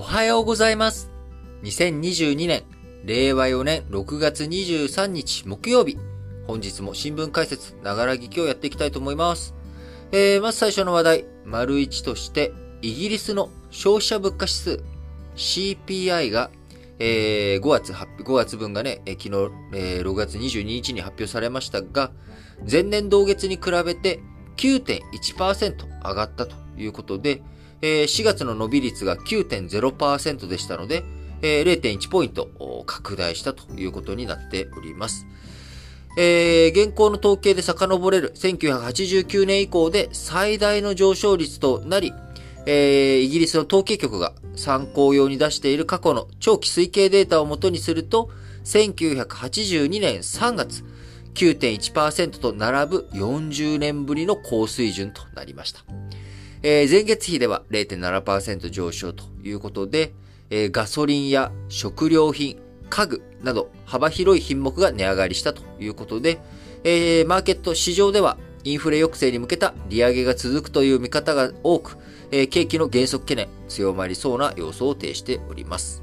おはようございます。2022年、令和4年6月23日木曜日。本日も新聞解説、ながら聞きをやっていきたいと思います。えー、まず最初の話題、丸1として、イギリスの消費者物価指数、CPI が、えー、5月5月分がね、えー、昨日、えー、6月22日に発表されましたが、前年同月に比べて9.1%上がったということで、えー、4月の伸び率が9.0%でしたので、えー、0.1ポイント拡大したということになっております。現行の統計で遡れる1989年以降で最大の上昇率となり、イギリスの統計局が参考用に出している過去の長期推計データをもとにすると、1982年3月、9.1%と並ぶ40年ぶりの高水準となりました。えー、前月比では0.7%上昇ということで、えー、ガソリンや食料品、家具など幅広い品目が値上がりしたということで、えー、マーケット市場ではインフレ抑制に向けた利上げが続くという見方が多く、えー、景気の減速懸念強まりそうな様相を呈しております。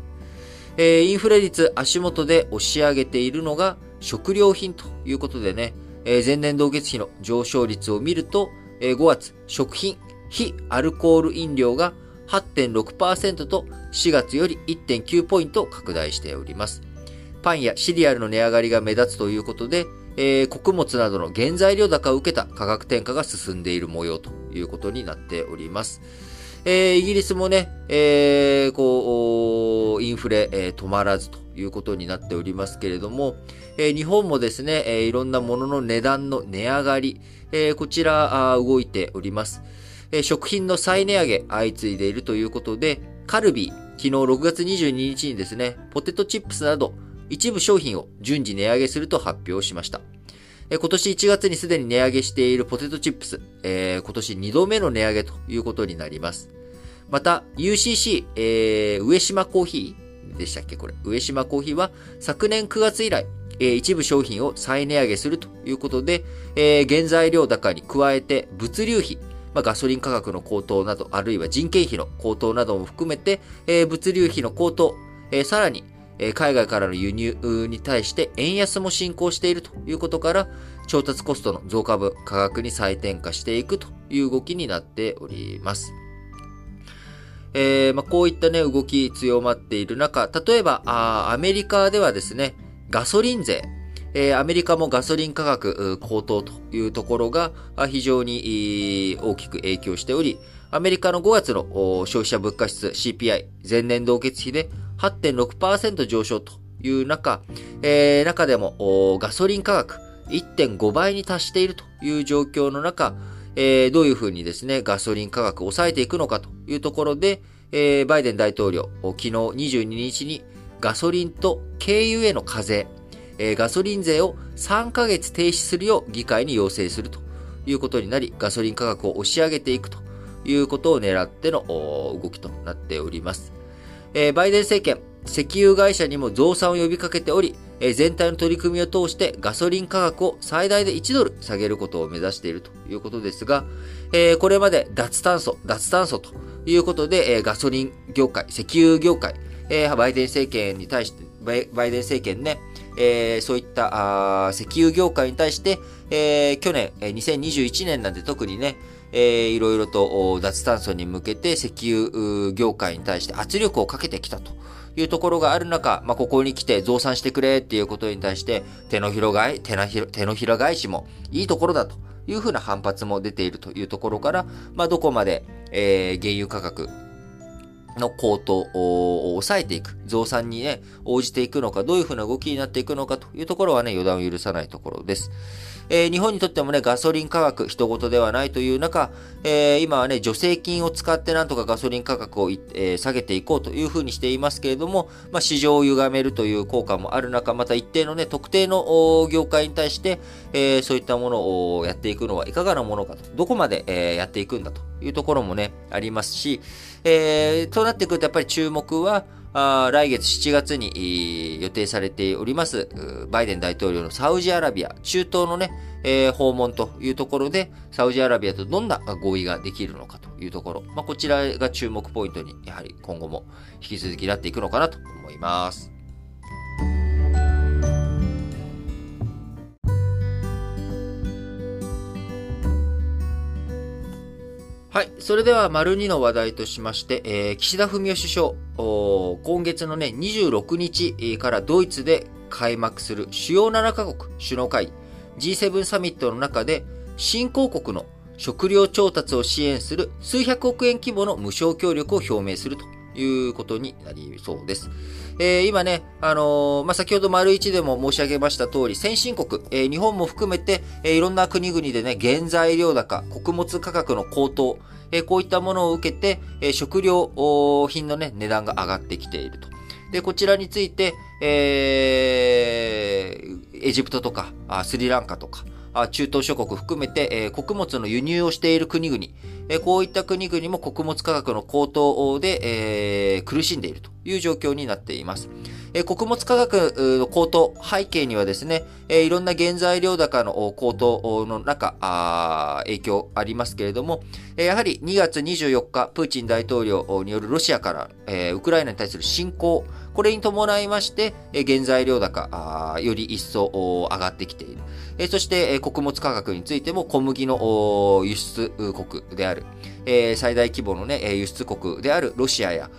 えー、インフレ率足元で押し上げているのが食料品ということでね、えー、前年同月比の上昇率を見ると、えー、5月食品非アルコール飲料が8.6%と4月より1.9ポイント拡大しております。パンやシリアルの値上がりが目立つということで、えー、穀物などの原材料高を受けた価格転嫁が進んでいる模様ということになっております。えー、イギリスもね、えー、こう、インフレ、え、止まらずということになっておりますけれども、え、日本もですね、え、いろんなものの値段の値上がり、え、こちら、動いております。え食品の再値上げ相次いでいるということで、カルビー、昨日6月22日にですね、ポテトチップスなど一部商品を順次値上げすると発表しました。今年1月にすでに値上げしているポテトチップス、えー、今年2度目の値上げということになります。また、UCC、えー、上島コーヒーでしたっけ？これ。上島コーヒーは昨年9月以来、えー、一部商品を再値上げするということで、えー、原材料高に加えて物流費、まあ、ガソリン価格の高騰など、あるいは人件費の高騰なども含めて、えー、物流費の高騰、えー、さらに、えー、海外からの輸入に対して円安も進行しているということから、調達コストの増加分、価格に再転嫁していくという動きになっております。えー、まあ、こういったね、動き強まっている中、例えば、あアメリカではですね、ガソリン税、え、アメリカもガソリン価格高騰というところが非常に大きく影響しており、アメリカの5月の消費者物価指数 CPI 前年同月比で8.6%上昇という中、えー、中でもガソリン価格1.5倍に達しているという状況の中、えー、どういうふうにですね、ガソリン価格を抑えていくのかというところで、えー、バイデン大統領、昨日22日にガソリンと軽油への課税、えー、ガソリン税を3ヶ月停止するよう議会に要請するということになり、ガソリン価格を押し上げていくということを狙っての動きとなっております。えー、バイデン政権、石油会社にも増産を呼びかけており、えー、全体の取り組みを通してガソリン価格を最大で1ドル下げることを目指しているということですが、えー、これまで脱炭素、脱炭素ということで、えー、ガソリン業界、石油業界、えー、バイデン政権に対して、バイデン政権ね、えー、そういったあ石油業界に対して、えー、去年え、2021年なんて特にね、えー、いろいろと脱炭素に向けて石油業界に対して圧力をかけてきたと。いうところがある中、まあ、ここに来て増産してくれっていうことに対して手のひら返手のひら手のひら返しもいいところだと。いうふうな反発も出ているというところから、まあ、どこまで、えー、原油価格の高騰を抑えていく、増産にね、応じていくのか、どういうふうな動きになっていくのかというところはね、予断を許さないところです。えー、日本にとってもね、ガソリン価格、人事ではないという中、えー、今はね、助成金を使ってなんとかガソリン価格を、えー、下げていこうというふうにしていますけれども、まあ、市場を歪めるという効果もある中、また一定のね、特定の業界に対して、え、そういったものをやっていくのはいかがなものかと、どこまで、え、やっていくんだというところもね、ありますし、えー、となってくるとやっぱり注目は、あ来月7月に予定されております、バイデン大統領のサウジアラビア、中東のね、えー、訪問というところで、サウジアラビアとどんな合意ができるのかというところ。まあ、こちらが注目ポイントに、やはり今後も引き続きなっていくのかなと思います。はい。それでは、丸2の話題としまして、えー、岸田文雄首相、今月のね、26日からドイツで開幕する主要7カ国首脳会 G7 サミットの中で、新興国の食料調達を支援する数百億円規模の無償協力を表明するということになりそうです。えー、今ね、あのー、まあ、先ほど丸一でも申し上げました通り、先進国、えー、日本も含めて、えいろんな国々でね、原材料高、穀物価格の高騰、えこういったものを受けて、え食料品のね、値段が上がってきていると。で、こちらについて、えエジプトとか、スリランカとか、中東諸国含めて、え穀物の輸入をしている国々、えこういった国々も穀物価格の高騰で、え苦しんでいるという状況になっています。え穀物価格の高騰、背景にはですね、えいろんな原材料高の高騰の中、あ影響ありますけれども、えやはり2月24日、プーチン大統領によるロシアから、えウクライナに対する侵攻、これに伴いまして、原材料高、より一層上がってきている。そして、穀物価格についても小麦の輸出国である、最大規模の、輸出国であるロシアや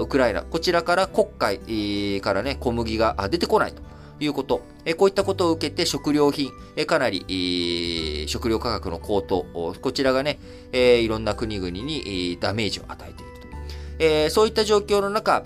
ウクライナ、こちらから黒海から、小麦が出てこないと。いうこと。こういったことを受けて食料品、かなり食料価格の高騰、こちらがね、いろんな国々にダメージを与えていると。そういった状況の中、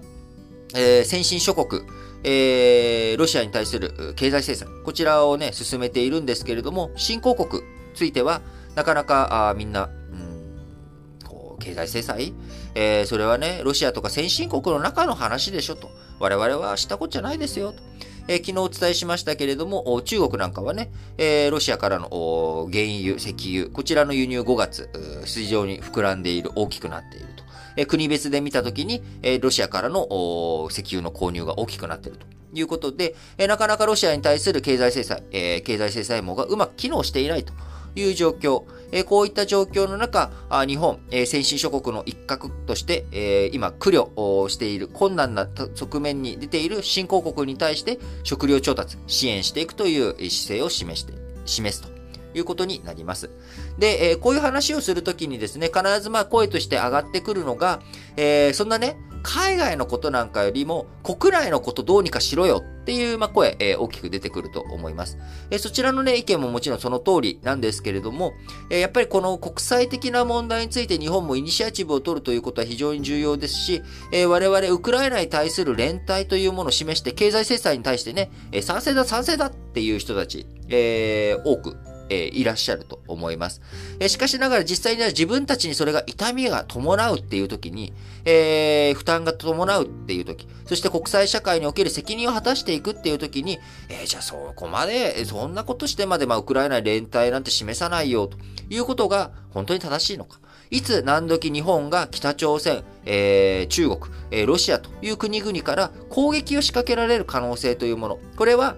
え先進諸国、えー、ロシアに対する経済制裁、こちらをね、進めているんですけれども、新興国については、なかなか、あみんな、うん、経済制裁、えー、それはね、ロシアとか先進国の中の話でしょと。我々はしたことじゃないですよと。えー、昨日お伝えしましたけれども、中国なんかはね、えー、ロシアからの原油、石油、こちらの輸入5月、非常に膨らんでいる、大きくなっていると。え国別で見たときに、えロシアからの石油の購入が大きくなっていると。いうことで、えなかなかロシアに対する経済制裁、え経済制裁網がうまく機能していないという状況。えこういった状況の中、あ日本、え先進諸国の一角として、え今、苦慮をしている困難な側面に出ている新興国に対して食料調達、支援していくという姿勢を示して、示すということになります。で、えー、こういう話をするときにですね、必ずまあ声として上がってくるのが、えー、そんなね、海外のことなんかよりも国内のことどうにかしろよっていう、まあ、声、えー、大きく出てくると思います。えー、そちらのね、意見ももちろんその通りなんですけれども、えー、やっぱりこの国際的な問題について日本もイニシアチブを取るということは非常に重要ですし、え我々ウクライナに対する連帯というものを示して経済制裁に対してね、え賛成だ賛成だっていう人たち、え多くえー、いらっしゃると思います。えー、しかしながら実際には自分たちにそれが痛みが伴うっていう時に、えー、負担が伴うっていう時、そして国際社会における責任を果たしていくっていう時に、えじゃあそこまで、そんなことしてまで、まあ、ウクライナ連帯なんて示さないよということが本当に正しいのか。いつ何時日本が北朝鮮、えー、中国、えー、ロシアという国々から攻撃を仕掛けられる可能性というもの。これは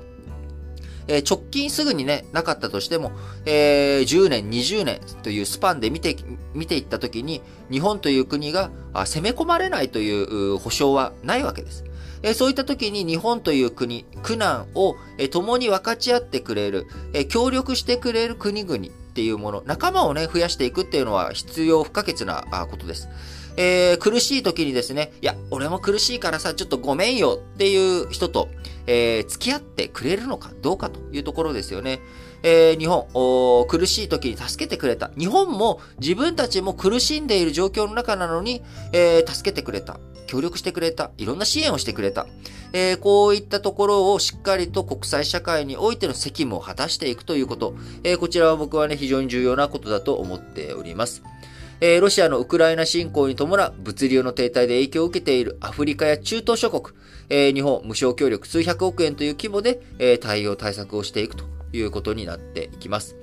えー、直近すぐにね、なかったとしても、えー、10年、20年というスパンで見て、見ていったときに、日本という国が攻め込まれないという保証はないわけです。えそういった時に日本という国、苦難を、え共に分かち合ってくれる、え協力してくれる国々っていうもの、仲間をね、増やしていくっていうのは必要不可欠なことです。えー、苦しい時にですね、いや、俺も苦しいからさ、ちょっとごめんよっていう人と、えー、付き合ってくれるのかどうかというところですよね。えー、日本、苦しい時に助けてくれた。日本も自分たちも苦しんでいる状況の中なのに、えー、助けてくれた。協力してくれた。いろんな支援をしてくれた。えー、こういったところをしっかりと国際社会においての責務を果たしていくということ。え、こちらは僕はね、非常に重要なことだと思っております。えー、ロシアのウクライナ侵攻に伴う物流の停滞で影響を受けているアフリカや中東諸国、えー、日本無償協力数百億円という規模で、えー、対応対策をしていくということになっていきます。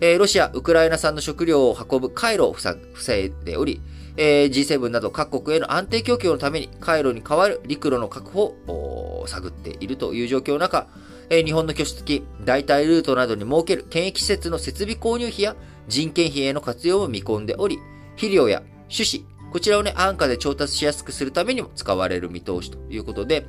えー、ロシア、ウクライナ産の食料を運ぶ回路を防いでおり、えー、G7 など各国への安定供給のために回路に代わる陸路の確保を探っているという状況の中、えー、日本の拠出機、代替ルートなどに設ける検疫施設の設備購入費や人件費への活用を見込んでおり、肥料や種子、こちらをね、安価で調達しやすくするためにも使われる見通しということで、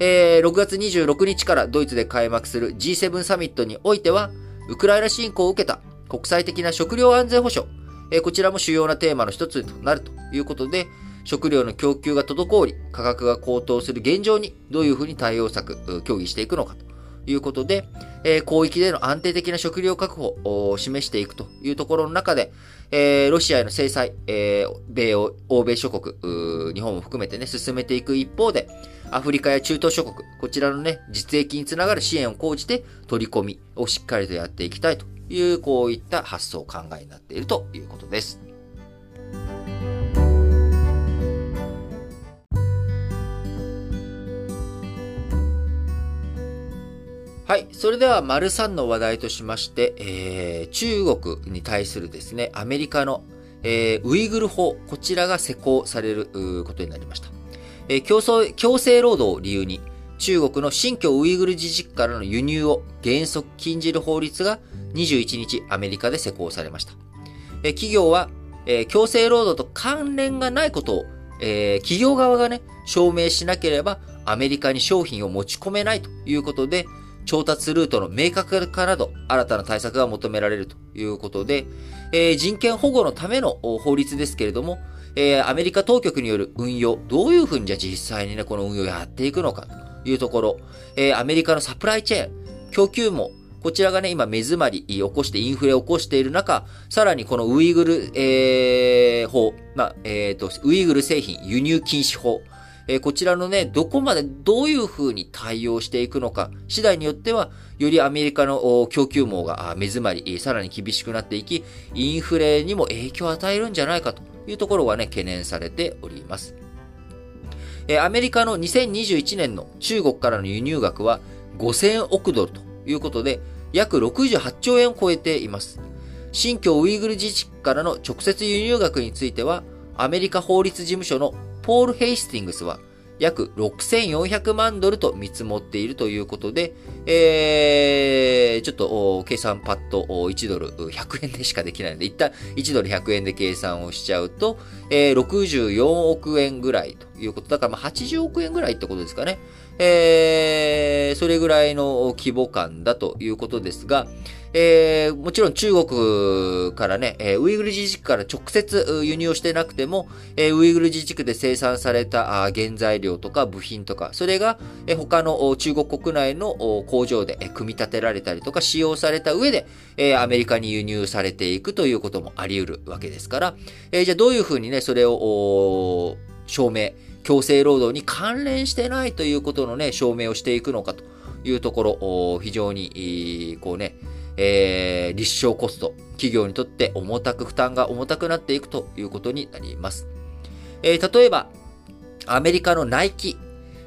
えー、6月26日からドイツで開幕する G7 サミットにおいては、ウクライナ侵攻を受けた国際的な食料安全保障、えー、こちらも主要なテーマの一つとなるということで、食料の供給が滞り、価格が高騰する現状にどういうふうに対応策、協議していくのかと。いうことで、えー、広域での安定的な食料確保を示していくというところの中で、えー、ロシアへの制裁、えー、米欧、米諸国、日本も含めてね、進めていく一方で、アフリカや中東諸国、こちらのね、実益につながる支援を講じて取り込みをしっかりとやっていきたいという、こういった発想考えになっているということです。はい。それでは、丸3の話題としまして、えー、中国に対するですね、アメリカの、えー、ウイグル法、こちらが施行されることになりました。えー、競争、強制労働を理由に、中国の新疆ウイグル自治区からの輸入を原則禁じる法律が21日アメリカで施行されました。えー、企業は、えー、強制労働と関連がないことを、えー、企業側がね、証明しなければアメリカに商品を持ち込めないということで、調達ルートの明確化など、新たな対策が求められるということで、えー、人権保護のための法律ですけれども、えー、アメリカ当局による運用、どういうふうにじゃ実際にね、この運用をやっていくのかというところ、えー、アメリカのサプライチェーン、供給網、こちらがね、今目詰まり起こしてインフレを起こしている中、さらにこのウイグル、えー、法、まあ、えっ、ー、と、ウイグル製品輸入禁止法、えー、こちらのね、どこまでどういう風に対応していくのか、次第によっては、よりアメリカの供給網が目詰まり、さらに厳しくなっていき、インフレにも影響を与えるんじゃないかというところがね、懸念されております。えー、アメリカの2021年の中国からの輸入額は5000億ドルということで、約68兆円を超えています。新疆ウイグル自治区からの直接輸入額については、アメリカ法律事務所のポール・ヘイスティングスは約6400万ドルと見積もっているということで、えー、ちょっと計算パッと1ドル100円でしかできないので、一旦1ドル100円で計算をしちゃうと、えー、64億円ぐらいということだから、まあ、80億円ぐらいってことですかね。えー、それぐらいの規模感だということですが、えー、もちろん中国からね、えー、ウイグル自治区から直接輸入をしてなくても、えー、ウイグル自治区で生産された原材料とか部品とか、それが、えー、他の中国国内の工場で組み立てられたりとか使用された上で、えー、アメリカに輸入されていくということもあり得るわけですから、えー、じゃあどういうふうにね、それを証明、強制労働に関連してないということのね、証明をしていくのかというところ、非常に、こうね、えー、立証コスト、企業にとって重たく負担が重たくなっていくということになります。えー、例えば、アメリカのナイキ、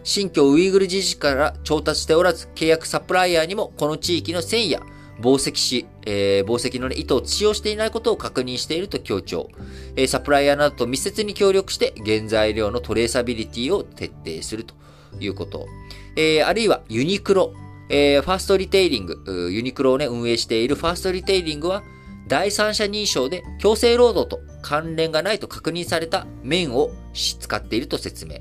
新疆ウイグル自治から調達しておらず、契約サプライヤーにもこの地域の繊維や紡績紙、えー、紡績の、ね、糸を使用していないことを確認していると強調。えー、サプライヤーなどと密接に協力して原材料のトレーサビリティを徹底するということ。えー、あるいはユニクロ、えー、ファーストリテイリング、ユニクロをね、運営しているファーストリテイリングは、第三者認証で強制労働と関連がないと確認された面を使っていると説明。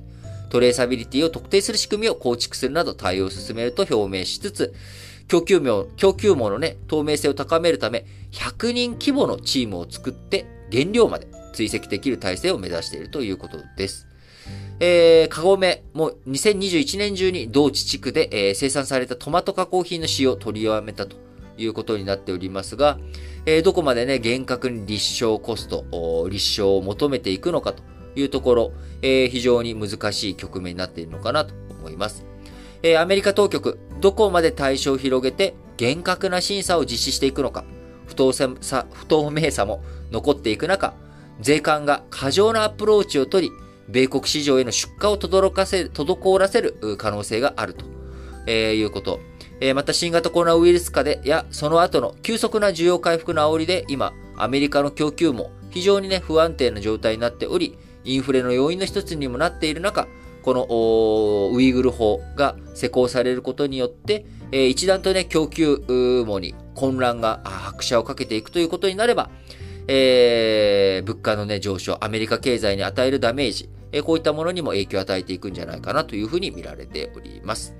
トレーサビリティを特定する仕組みを構築するなど対応を進めると表明しつつ、供給網、供給網のね、透明性を高めるため、100人規模のチームを作って原料まで追跡できる体制を目指しているということです。えー、カゴメも2021年中に同地地区で、えー、生産されたトマト加工品の使用を取りやめたということになっておりますが、えー、どこまでね、厳格に立証コスト、立証を求めていくのかというところ、えー、非常に難しい局面になっているのかなと思います。えー、アメリカ当局、どこまで対象を広げて厳格な審査を実施していくのか、不透さ不透明さも残っていく中、税関が過剰なアプローチを取り、米国市場への出荷を轟かせ、滞らせる可能性があると、えー、いうこと。えー、また新型コロナウイルス化で、や、その後の急速な需要回復の煽りで、今、アメリカの供給も非常にね、不安定な状態になっており、インフレの要因の一つにもなっている中、このウイグル法が施行されることによって、えー、一段とね、供給網に混乱が拍車をかけていくということになれば、えー、物価のね、上昇、アメリカ経済に与えるダメージ、えー、こういったものにも影響を与えていくんじゃないかなというふうに見られております。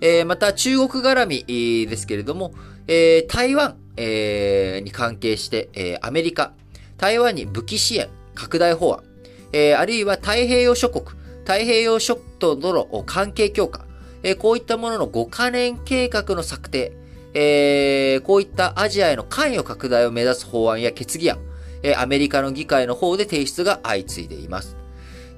えー、また、中国絡みですけれども、えー、台湾、えー、に関係して、えー、アメリカ、台湾に武器支援、拡大法案、えー、あるいは太平洋諸国、太平洋諸国との関係強化、えー、こういったものの5カ年計画の策定、えー、こういったアジアへの関与拡大を目指す法案や決議案、えー、アメリカの議会の方で提出が相次いでいます。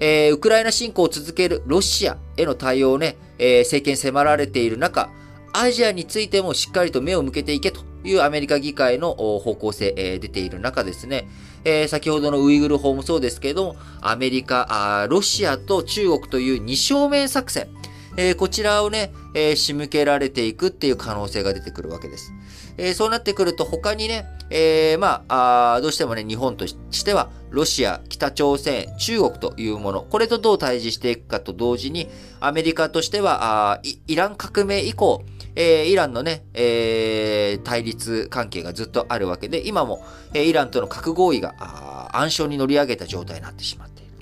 えー、ウクライナ侵攻を続けるロシアへの対応をね、えー、政権迫られている中、アジアについてもしっかりと目を向けていけというアメリカ議会の方向性、えー、出ている中ですね、えー、先ほどのウイグル法もそうですけれども、アメリカ、ロシアと中国という二正面作戦、えー、こちらをね、えー、仕向けられていくっていう可能性が出てくるわけです。えー、そうなってくると他にね、え、まああ、どうしてもね、日本としては、ロシア、北朝鮮、中国というもの、これとどう対峙していくかと同時に、アメリカとしては、あイラン革命以降、えー、イランのね、えー、対立関係がずっとあるわけで、今も、えー、イランとの核合意が暗礁に乗り上げた状態になってしまっている。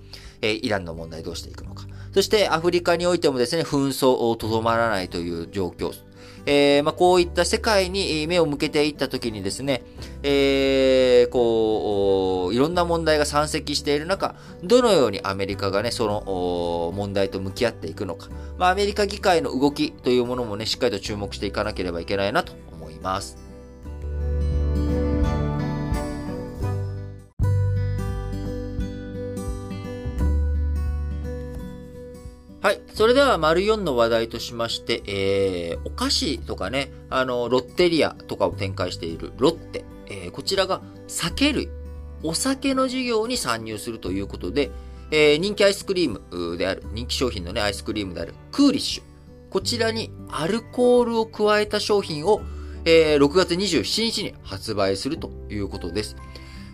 え、イランの問題どうしていくのか。そしてアフリカにおいてもですね、紛争をとどまらないという状況。えー、まあ、こういった世界に目を向けていったときにですね、えー、こう、いろんな問題が山積している中、どのようにアメリカがね、その問題と向き合っていくのか。まあ、アメリカ議会の動きというものもね、しっかりと注目していかなければいけないなと思います。それでは、丸4の話題としまして、えー、お菓子とかね、あの、ロッテリアとかを展開しているロッテ。えー、こちらが酒類、お酒の事業に参入するということで、えー、人気アイスクリームである、人気商品のね、アイスクリームである、クーリッシュ。こちらにアルコールを加えた商品を、えー、6月27日に発売するということです。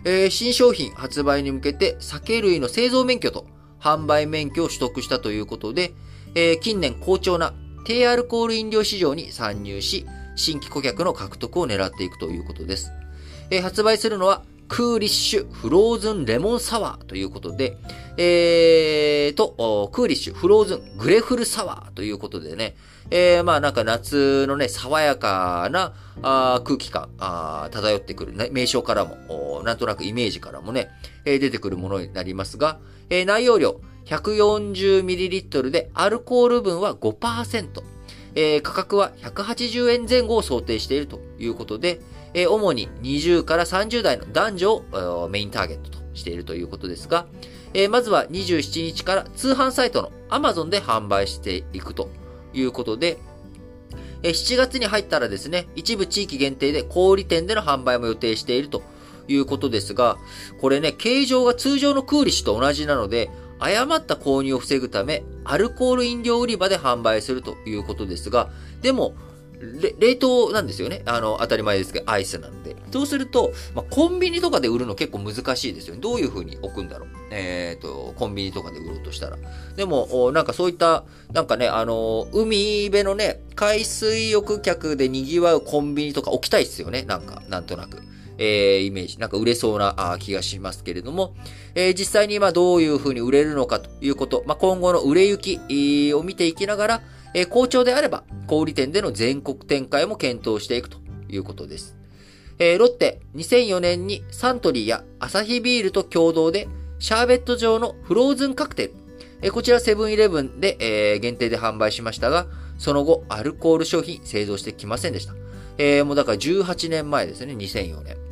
えー、新商品発売に向けて酒類の製造免許と販売免許を取得したということで、えー、近年好調な低アルコール飲料市場に参入し、新規顧客の獲得を狙っていくということです。えー、発売するのは、クーリッシュフローズンレモンサワーということで、えーと、クーリッシュフローズングレフルサワーということでね、えー、まあなんか夏のね、爽やかなあ空気感あ漂ってくる、ね、名称からも、なんとなくイメージからもね、えー、出てくるものになりますが、えー、内容量 140ml でアルコール分は5%、えー、価格は180円前後を想定しているということで、えー、主に20から30代の男女をメインターゲットとしているということですが、えー、まずは27日から通販サイトの Amazon で販売していくということで、7月に入ったらですね、一部地域限定で小売店での販売も予定しているということですが、これね、形状が通常のクーリッシュと同じなので、誤った購入を防ぐため、アルコール飲料売り場で販売するということですが、でも、冷凍なんですよね。あの、当たり前ですけど、アイスなので。そうすると、まあ、コンビニとかで売るの結構難しいですよね。どういう風に置くんだろう。えっ、ー、と、コンビニとかで売ろうとしたら。でも、なんかそういった、なんかね、あの、海辺のね、海水浴客で賑わうコンビニとか置きたいっすよね。なんか、なんとなく。えー、イメージ、なんか売れそうなあ気がしますけれども、えー、実際に今どういう風に売れるのかということ、まあ、今後の売れ行きを見ていきながら、えー、好調であれば、小売店での全国展開も検討していくということです。えー、ロッテ、2004年にサントリーやアサヒビールと共同で、シャーベット状のフローズンカクテル、えー、こちらセブンイレブンで、えー、限定で販売しましたが、その後、アルコール商品製造してきませんでした。えー、もうだから18年前ですね、2004年。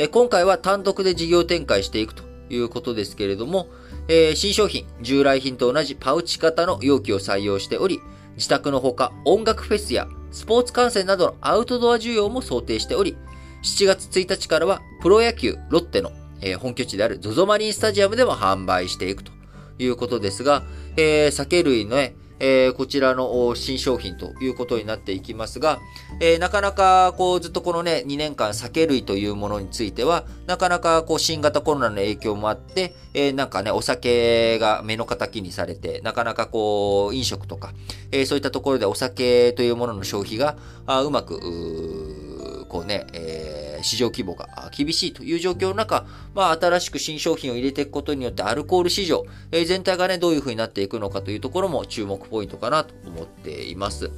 え、今回は単独で事業展開していくということですけれども、えー、新商品、従来品と同じパウチ型の容器を採用しており、自宅のほか音楽フェスやスポーツ観戦などのアウトドア需要も想定しており、7月1日からはプロ野球ロッテの、えー、本拠地である ZOZO マリンスタジアムでも販売していくということですが、えー、酒類のね、えー、こちらの新商品ということになっていきますが、えー、なかなかこうずっとこのね、2年間酒類というものについては、なかなかこう新型コロナの影響もあって、えー、なんかね、お酒が目の敵にされて、なかなかこう飲食とか、えそういったところでお酒というものの消費が、あうまく、こうね、えー市場規模が厳しいという状況の中、まあ、新しく新商品を入れていくことによってアルコール市場、え、全体がね、どういう風になっていくのかというところも注目ポイントかなと思っています。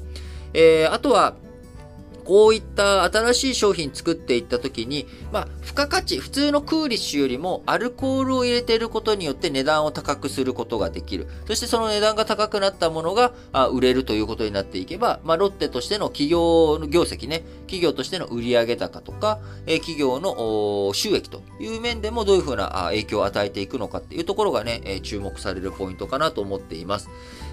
えー、あとは、こういった新しい商品作っていった時に、まあ、付加価値、普通のクーリッシュよりもアルコールを入れていることによって値段を高くすることができる。そしてその値段が高くなったものが売れるということになっていけば、まあ、ロッテとしての企業の業績ね、企業としての売上高とか、え企業の収益という面でもどういうふうな影響を与えていくのかっていうところがね、注目されるポイントかなと思っています。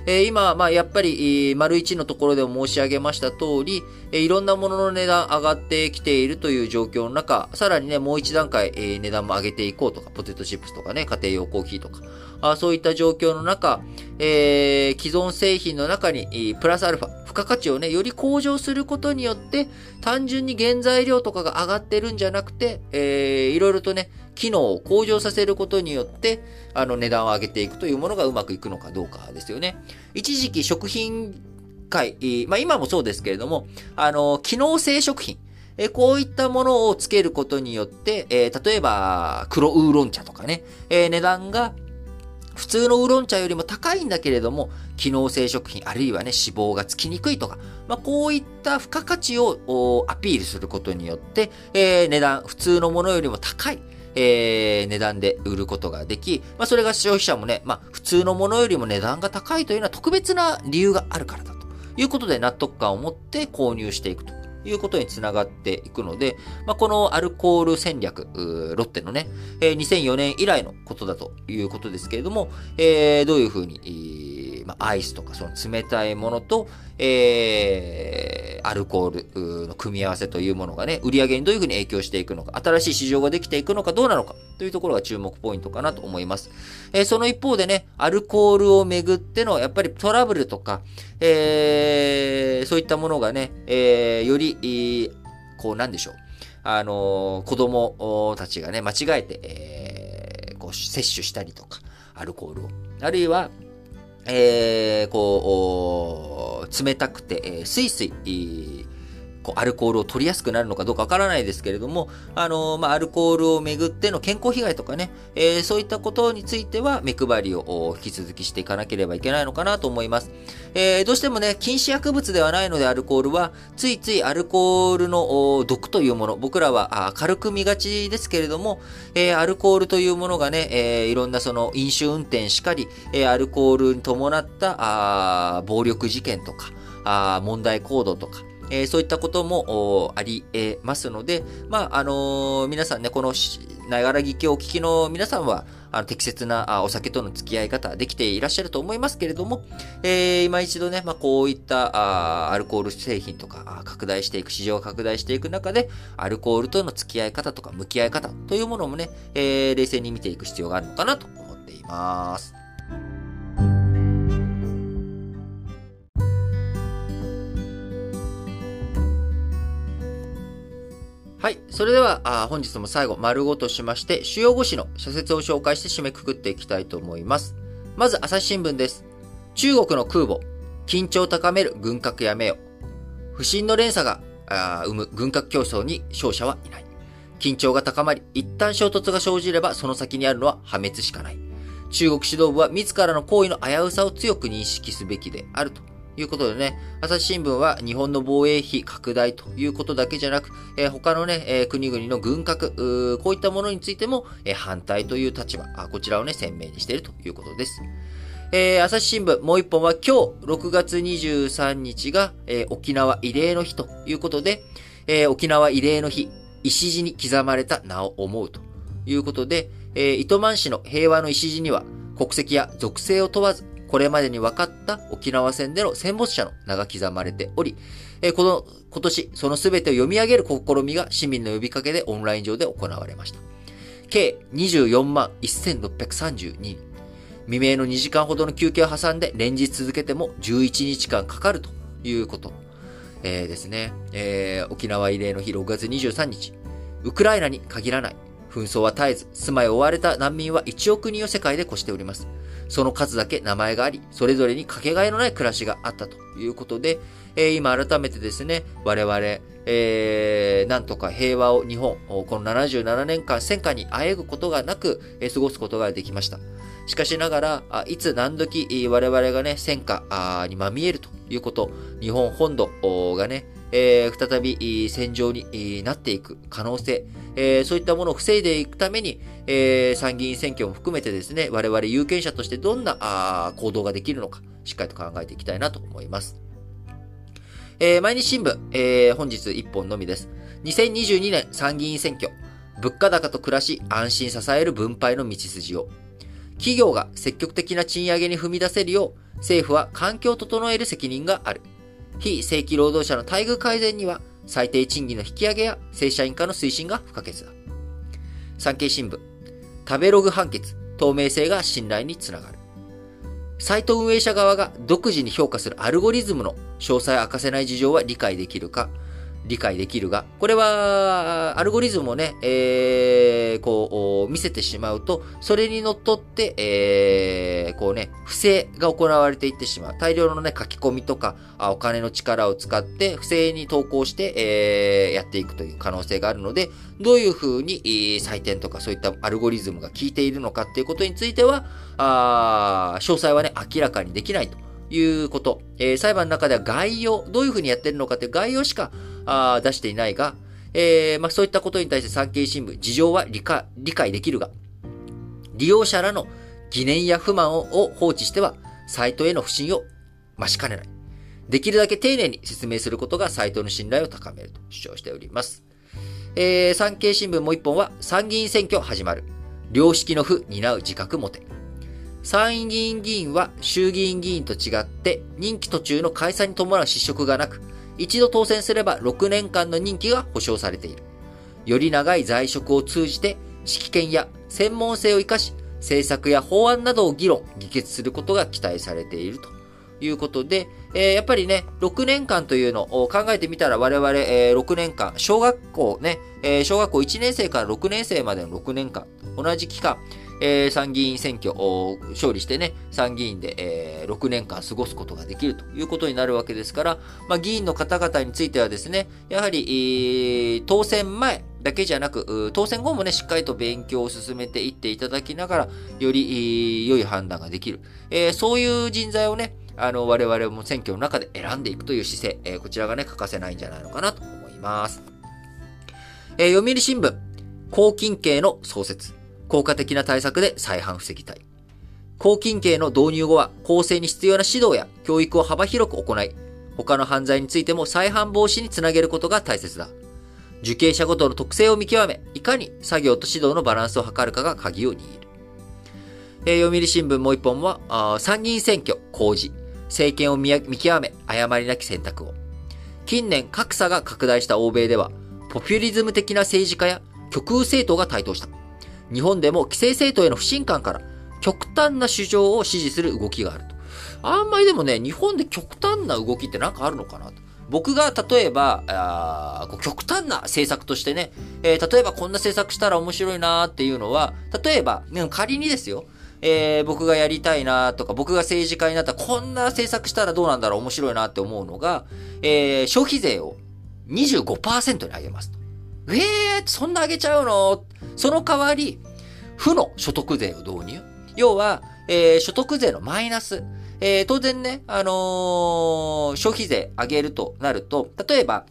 え今、まあ、やっぱり、丸1のところでも申し上げました通り、えいろんなものの値段上がってきているという状況の中、さらにね、もう一段階、え値段も上げていこうとか、ポテトチップスとかね、家庭用コーヒーとか、あそういった状況の中、えー、既存製品の中に、プラスアルファ、付加価値をね、より向上することによって、単純に原材料とかが上がってるんじゃなくて、えー、いろいろとね、機能を向上させることによって、あの、値段を上げていくというものがうまくいくのかどうかですよね。一時期食品界、まあ今もそうですけれども、あの、機能性食品。えこういったものをつけることによって、えー、例えば、黒ウーロン茶とかね、えー、値段が普通のウーロン茶よりも高いんだけれども、機能性食品、あるいはね、脂肪がつきにくいとか、まあ、こういった付加価値をアピールすることによって、えー、値段、普通のものよりも高い、えー、値段で売ることができ、まあ、それが消費者もね、まあ、普通のものよりも値段が高いというのは特別な理由があるからだということで納得感を持って購入していくということにつながっていくので、まあ、このアルコール戦略、ロッテのね、え、2004年以来のことだということですけれども、えー、どういうふうに、まあ、アイスとかその冷たいものと、えー、アルコールの組み合わせというものがね、売り上げにどういうふうに影響していくのか、新しい市場ができていくのかどうなのかというところが注目ポイントかなと思います。えー、その一方でね、アルコールをめぐってのやっぱりトラブルとか、えー、そういったものがね、えー、より、こうなんでしょう。あの子供たちがね、間違えて、えー、こう摂取したりとか、アルコールを。あるいは、えー、こう、冷たくて、えー、スイスイ、こう、アルコールを取りやすくなるのかどうかわからないですけれども、あのまあ、アルコールをめぐっての健康被害とかね、えー、そういったことについては目配りを引き続きしていかなければいけないのかなと思います。えー、どうしてもね、禁止薬物ではないのでアルコールは、ついついアルコールの毒というもの、僕らは軽く見がちですけれども、えー、アルコールというものがね、えー、いろんなその飲酒運転しかり、えー、アルコールに伴ったあ暴力事件とか、あ問題行動とか、えー、そういったこともあり得ますので、まあ、あのー、皆さんね、この、ながら聞きをお聞きの皆さんは、あの適切なお酒との付き合い方できていらっしゃると思いますけれども、えー、今一度ね、まあ、こういったあアルコール製品とか拡大していく、市場が拡大していく中で、アルコールとの付き合い方とか向き合い方というものもね、えー、冷静に見ていく必要があるのかなと思っています。はい。それでは、あ本日も最後、丸ごとしまして、主要語詞の社説を紹介して締めくくっていきたいと思います。まず、朝日新聞です。中国の空母、緊張を高める軍拡やめよ。不審の連鎖があ生む軍拡競争に勝者はいない。緊張が高まり、一旦衝突が生じればその先にあるのは破滅しかない。中国指導部は自らの行為の危うさを強く認識すべきであるとということでね、朝日新聞は日本の防衛費拡大ということだけじゃなく、えー、他のね、えー、国々の軍拡、こういったものについても、えー、反対という立場、こちらをね、鮮明にしているということです。えー、朝日新聞、もう一本は今日、6月23日が、えー、沖縄慰霊の日ということで、えー、沖縄慰霊の日、石地に刻まれた名を思うということで、えー、糸満市の平和の石地には、国籍や属性を問わず、これまでに分かった沖縄戦での戦没者の名が刻まれており、えこの、今年、その全てを読み上げる試みが市民の呼びかけでオンライン上で行われました。計24万1632人。未明の2時間ほどの休憩を挟んで連日続けても11日間かかるということ。えー、ですね。えー、沖縄慰霊の日6月23日。ウクライナに限らない。紛争は絶えず、住まいを追われた難民は1億人を世界で越しております。その数だけ名前があり、それぞれにかけがえのない暮らしがあったということで、えー、今改めてですね、我々、えー、なんとか平和を日本、この77年間戦火にあえぐことがなく、えー、過ごすことができました。しかしながら、あいつ何時我々がね、戦火にまみえるということ、日本本土がね、えー、再び戦場になっていく可能性、えー、そういったものを防いでいくために、えー、参議院選挙も含めてですね、我々有権者としてどんなあ行動ができるのか、しっかりと考えていきたいなと思います。えー、毎日新聞、えー、本日1本のみです。2022年参議院選挙、物価高と暮らし、安心支える分配の道筋を。企業が積極的な賃上げに踏み出せるよう、政府は環境を整える責任がある。非正規労働者の待遇改善には、最低賃金の引き上げや正社員化の推進が不可欠だ。産経新聞、食べログ判決、透明性が信頼につながる。サイト運営者側が独自に評価するアルゴリズムの詳細を明かせない事情は理解できるか、理解できるが、これは、アルゴリズムをね、えー、こう、見せてしまうと、それにのっとって、えー、こうね、不正が行われていってしまう。大量のね、書き込みとか、あお金の力を使って、不正に投稿して、えー、やっていくという可能性があるので、どういうふうに、えー、採点とかそういったアルゴリズムが効いているのかっていうことについては、あ詳細はね、明らかにできないということ。えー、裁判の中では概要、どういうふうにやってるのかという概要しかあ出していないが、えー、まあ、そういったことに対して産経新聞、事情は理解理解できるが、利用者らの疑念や不満を放置しては、サイトへの不信を増しかねない。できるだけ丁寧に説明することがサイトの信頼を高めると主張しております。えー、産経新聞もう一本は、参議院選挙始まる。良識の負担う自覚持て。参院議院議員は衆議院議員と違って任期途中の解散に伴う失職がなく、一度当選すれば6年間の任期が保障されている。より長い在職を通じて指揮権や専門性を生かし、政策や法案などを議論、議決することが期待されているということで、えー、やっぱりね、6年間というのを考えてみたら我々、えー、6年間、小学校ね、えー、小学校1年生から6年生までの6年間、同じ期間、えー、参議院選挙を勝利してね、参議院で、えー、6年間過ごすことができるということになるわけですから、まあ、議員の方々についてはですね、やはり、え、当選前だけじゃなく、当選後もね、しっかりと勉強を進めていっていただきながら、より、良い判断ができる。えー、そういう人材をね、あの、我々も選挙の中で選んでいくという姿勢、えー、こちらがね、欠かせないんじゃないのかなと思います。えー、読売新聞、公金系の創設。効果的な対策で再犯防ぎたい。公金刑の導入後は公正に必要な指導や教育を幅広く行い、他の犯罪についても再犯防止につなげることが大切だ。受刑者ごとの特性を見極め、いかに作業と指導のバランスを図るかが鍵を握る。えー、読売新聞もう一本は、参議院選挙、公示、政権を見極め、誤りなき選択を。近年格差が拡大した欧米では、ポピュリズム的な政治家や極右政党が台頭した。日本でも規制政党への不信感から極端な主張を支持する動きがあると。あんまりでもね、日本で極端な動きってなんかあるのかなと。僕が例えば、あ極端な政策としてね、えー、例えばこんな政策したら面白いなっていうのは、例えば、仮にですよ、えー、僕がやりたいなとか、僕が政治家になったらこんな政策したらどうなんだろう面白いなって思うのが、えー、消費税を25%に上げますと。ええー、そんな上げちゃうの？その代わり、負の所得税を導入。要は、えー、所得税のマイナス。えー、当然ね、あのー、消費税上げるとなると、例えば、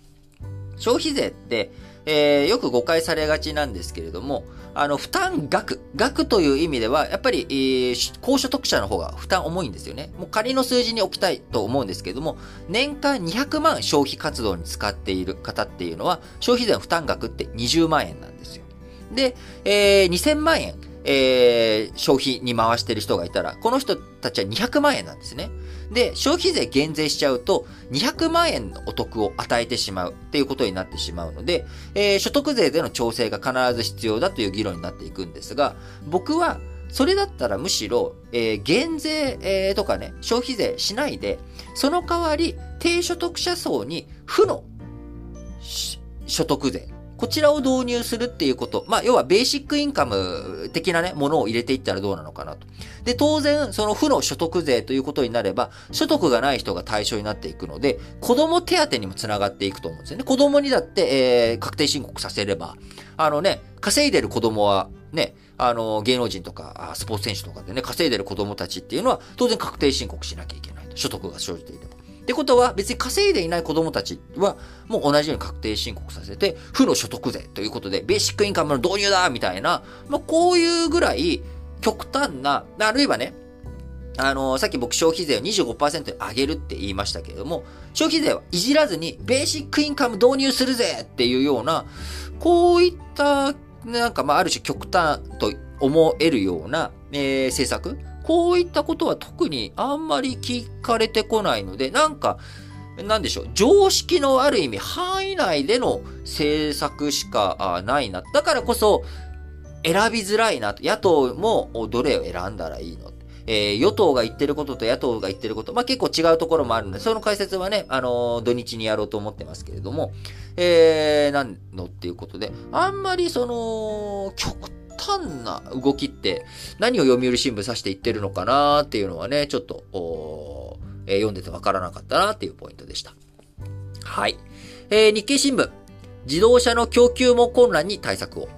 消費税って、えー、よく誤解されがちなんですけれども、あの、負担額、額という意味では、やっぱり、えー、高所得者の方が負担重いんですよね。もう仮の数字に置きたいと思うんですけれども、年間200万消費活動に使っている方っていうのは、消費税の負担額って20万円なんですよ。で、えー、2000万円、えー、消費に回してる人がいたら、この人たちは200万円なんですね。で、消費税減税しちゃうと、200万円のお得を与えてしまうっていうことになってしまうので、えー、所得税での調整が必ず必要だという議論になっていくんですが、僕は、それだったらむしろ、えー、減税、えー、とかね、消費税しないで、その代わり、低所得者層に負の所得税こちらを導入するっていうこと。まあ、要はベーシックインカム的なね、ものを入れていったらどうなのかなと。で、当然、その負の所得税ということになれば、所得がない人が対象になっていくので、子供手当にもつながっていくと思うんですよね。子供にだって、えー、確定申告させれば、あのね、稼いでる子供は、ね、あの、芸能人とか、スポーツ選手とかでね、稼いでる子供たちっていうのは、当然確定申告しなきゃいけないと。所得が生じていれば。ってことは、別に稼いでいない子供たちは、もう同じように確定申告させて、負の所得税ということで、ベーシックインカムの導入だみたいな、まあ、こういうぐらい、極端な、あるいはね、あの、さっき僕消費税を25%上げるって言いましたけれども、消費税はいじらずに、ベーシックインカム導入するぜっていうような、こういった、なんかまあある種極端と思えるような、えー、政策こういったことは特にあんまり聞かれてこないので、なんか、なんでしょう、常識のある意味範囲内での政策しかないな。だからこそ、選びづらいなと。野党もどれを選んだらいいの？えー、与党が言ってることと野党が言ってること、まあ、結構違うところもあるので、その解説はね、あのー、土日にやろうと思ってますけれども、えー、なんのっていうことで、あんまりその、極端な動きって何を読売新聞指して言ってるのかなっていうのはね、ちょっと、えー、読んでてわからなかったなっていうポイントでした。はい。えー、日経新聞。自動車の供給も混乱に対策を。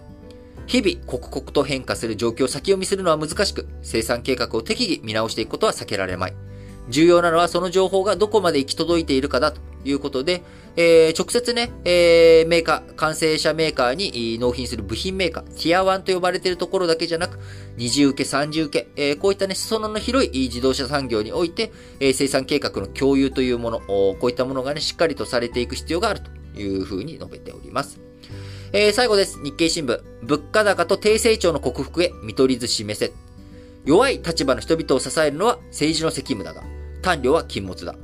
日々、刻々と変化する状況を先読みするのは難しく、生産計画を適宜見直していくことは避けられまい。重要なのはその情報がどこまで行き届いているかだということで、えー、直接ね、えー、メーカー、完成車メーカーに納品する部品メーカー、ティア1と呼ばれているところだけじゃなく、二次受け、三次受け、えー、こういったね、裾野の広い自動車産業において、え、生産計画の共有というもの、こういったものがね、しっかりとされていく必要があるというふうに述べております。えー、最後です。日経新聞。物価高と低成長の克服へ見取り図示せ。弱い立場の人々を支えるのは政治の責務だが、単量は禁物だ。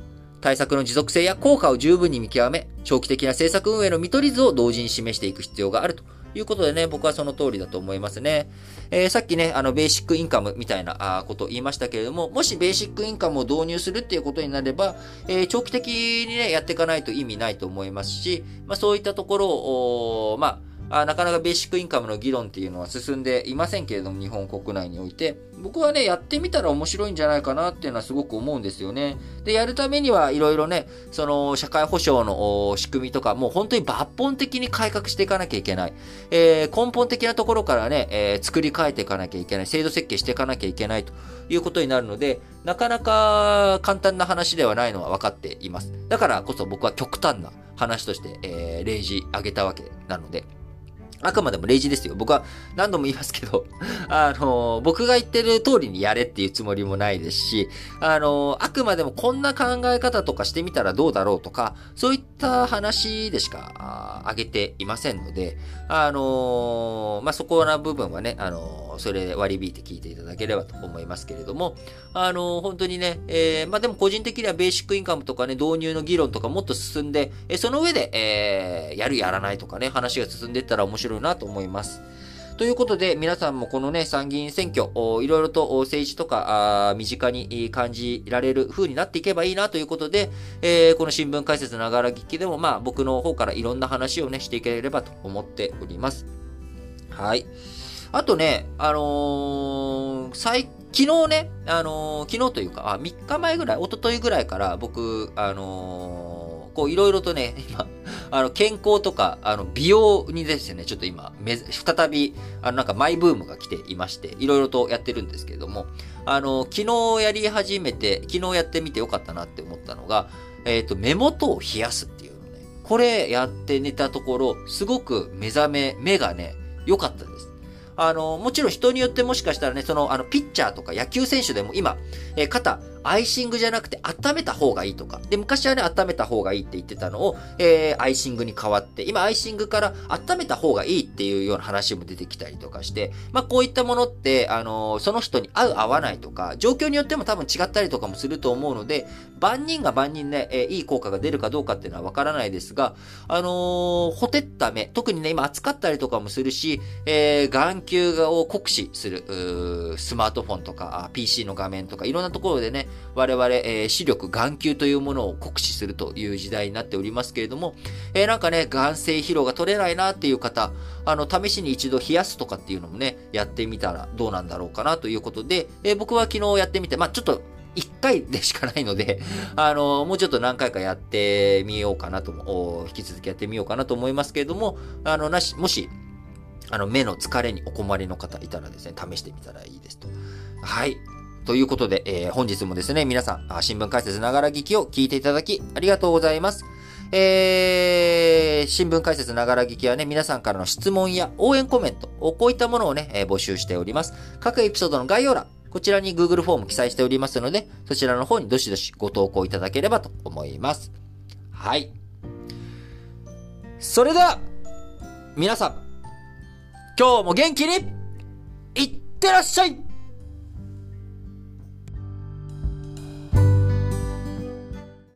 対策の持続性や効果を十分に見極め、長期的な政策運営の見取り図を同時に示していく必要があるということでね、僕はその通りだと思いますね。えー、さっきね、あの、ベーシックインカムみたいなことを言いましたけれども、もしベーシックインカムを導入するっていうことになれば、えー、長期的にね、やっていかないと意味ないと思いますし、まあそういったところを、まあ、あなかなかベーシックインカムの議論っていうのは進んでいませんけれども、日本国内において。僕はね、やってみたら面白いんじゃないかなっていうのはすごく思うんですよね。で、やるためにはいろいろね、その、社会保障の仕組みとか、もう本当に抜本的に改革していかなきゃいけない。えー、根本的なところからね、えー、作り変えていかなきゃいけない。制度設計していかなきゃいけないということになるので、なかなか簡単な話ではないのは分かっています。だからこそ僕は極端な話として、えー、例示挙げたわけなので。あくまでも例示ですよ。僕は何度も言いますけど、あの、僕が言ってる通りにやれっていうつもりもないですし、あの、あくまでもこんな考え方とかしてみたらどうだろうとか、そういった話でしかあげていませんので、あの、まあ、そこな部分はね、あの、それ割り引いて聞いていただければと思いますけれども、あの、本当にね、えー、まあ、でも個人的にはベーシックインカムとかね、導入の議論とかもっと進んで、その上で、えー、やるやらないとかね、話が進んでいったら面白いなと思います。ということで、皆さんもこのね、参議院選挙、いろいろと政治とか、身近に感じられる風になっていけばいいなということで、えー、この新聞解説ながら聞きでも、まあ、僕の方からいろんな話をね、していければと思っております。はい。あとね、あのー、最、昨日ね、あのー、昨日というか、あ、3日前ぐらい、一昨日ぐらいから僕、あのー、こう、いろいろとね、今、あの、健康とか、あの、美容にですね、ちょっと今、め、再び、あの、なんかマイブームが来ていまして、いろいろとやってるんですけれども、あの、昨日やり始めて、昨日やってみてよかったなって思ったのが、えっ、ー、と、目元を冷やすっていうのね、これやって寝たところ、すごく目覚め、目がね、良かったです。あの、もちろん人によってもしかしたらね、その、あの、ピッチャーとか野球選手でも今、えー、肩、アイシングじゃなくて温めた方がいいとか。で、昔はね、温めた方がいいって言ってたのを、えー、アイシングに変わって、今、アイシングから温めた方がいいっていうような話も出てきたりとかして、まあ、こういったものって、あのー、その人に合う合わないとか、状況によっても多分違ったりとかもすると思うので、万人が万人ね、えー、いい効果が出るかどうかっていうのはわからないですが、あのー、ほてった目、特にね、今暑かったりとかもするし、えー、眼球を酷使する、スマートフォンとか、PC の画面とか、いろんなところでね、我々、えー、視力、眼球というものを酷使するという時代になっておりますけれども、えー、なんかね、眼性疲労が取れないなっていう方、あの、試しに一度冷やすとかっていうのもね、やってみたらどうなんだろうかなということで、えー、僕は昨日やってみて、まあちょっと、一回でしかないので、あの、もうちょっと何回かやってみようかなと、引き続きやってみようかなと思いますけれども、あの、なし、もし、あの、目の疲れにお困りの方いたらですね、試してみたらいいですと。はい。ということで、えー、本日もですね、皆さん、新聞解説ながら聞きを聞いていただき、ありがとうございます。えー、新聞解説ながら聞きはね、皆さんからの質問や応援コメント、こういったものをね、えー、募集しております。各エピソードの概要欄、こちらに Google フォーム記載しておりますので、そちらの方にどしどしご投稿いただければと思います。はい。それでは、皆さん、今日も元気に、いってらっしゃい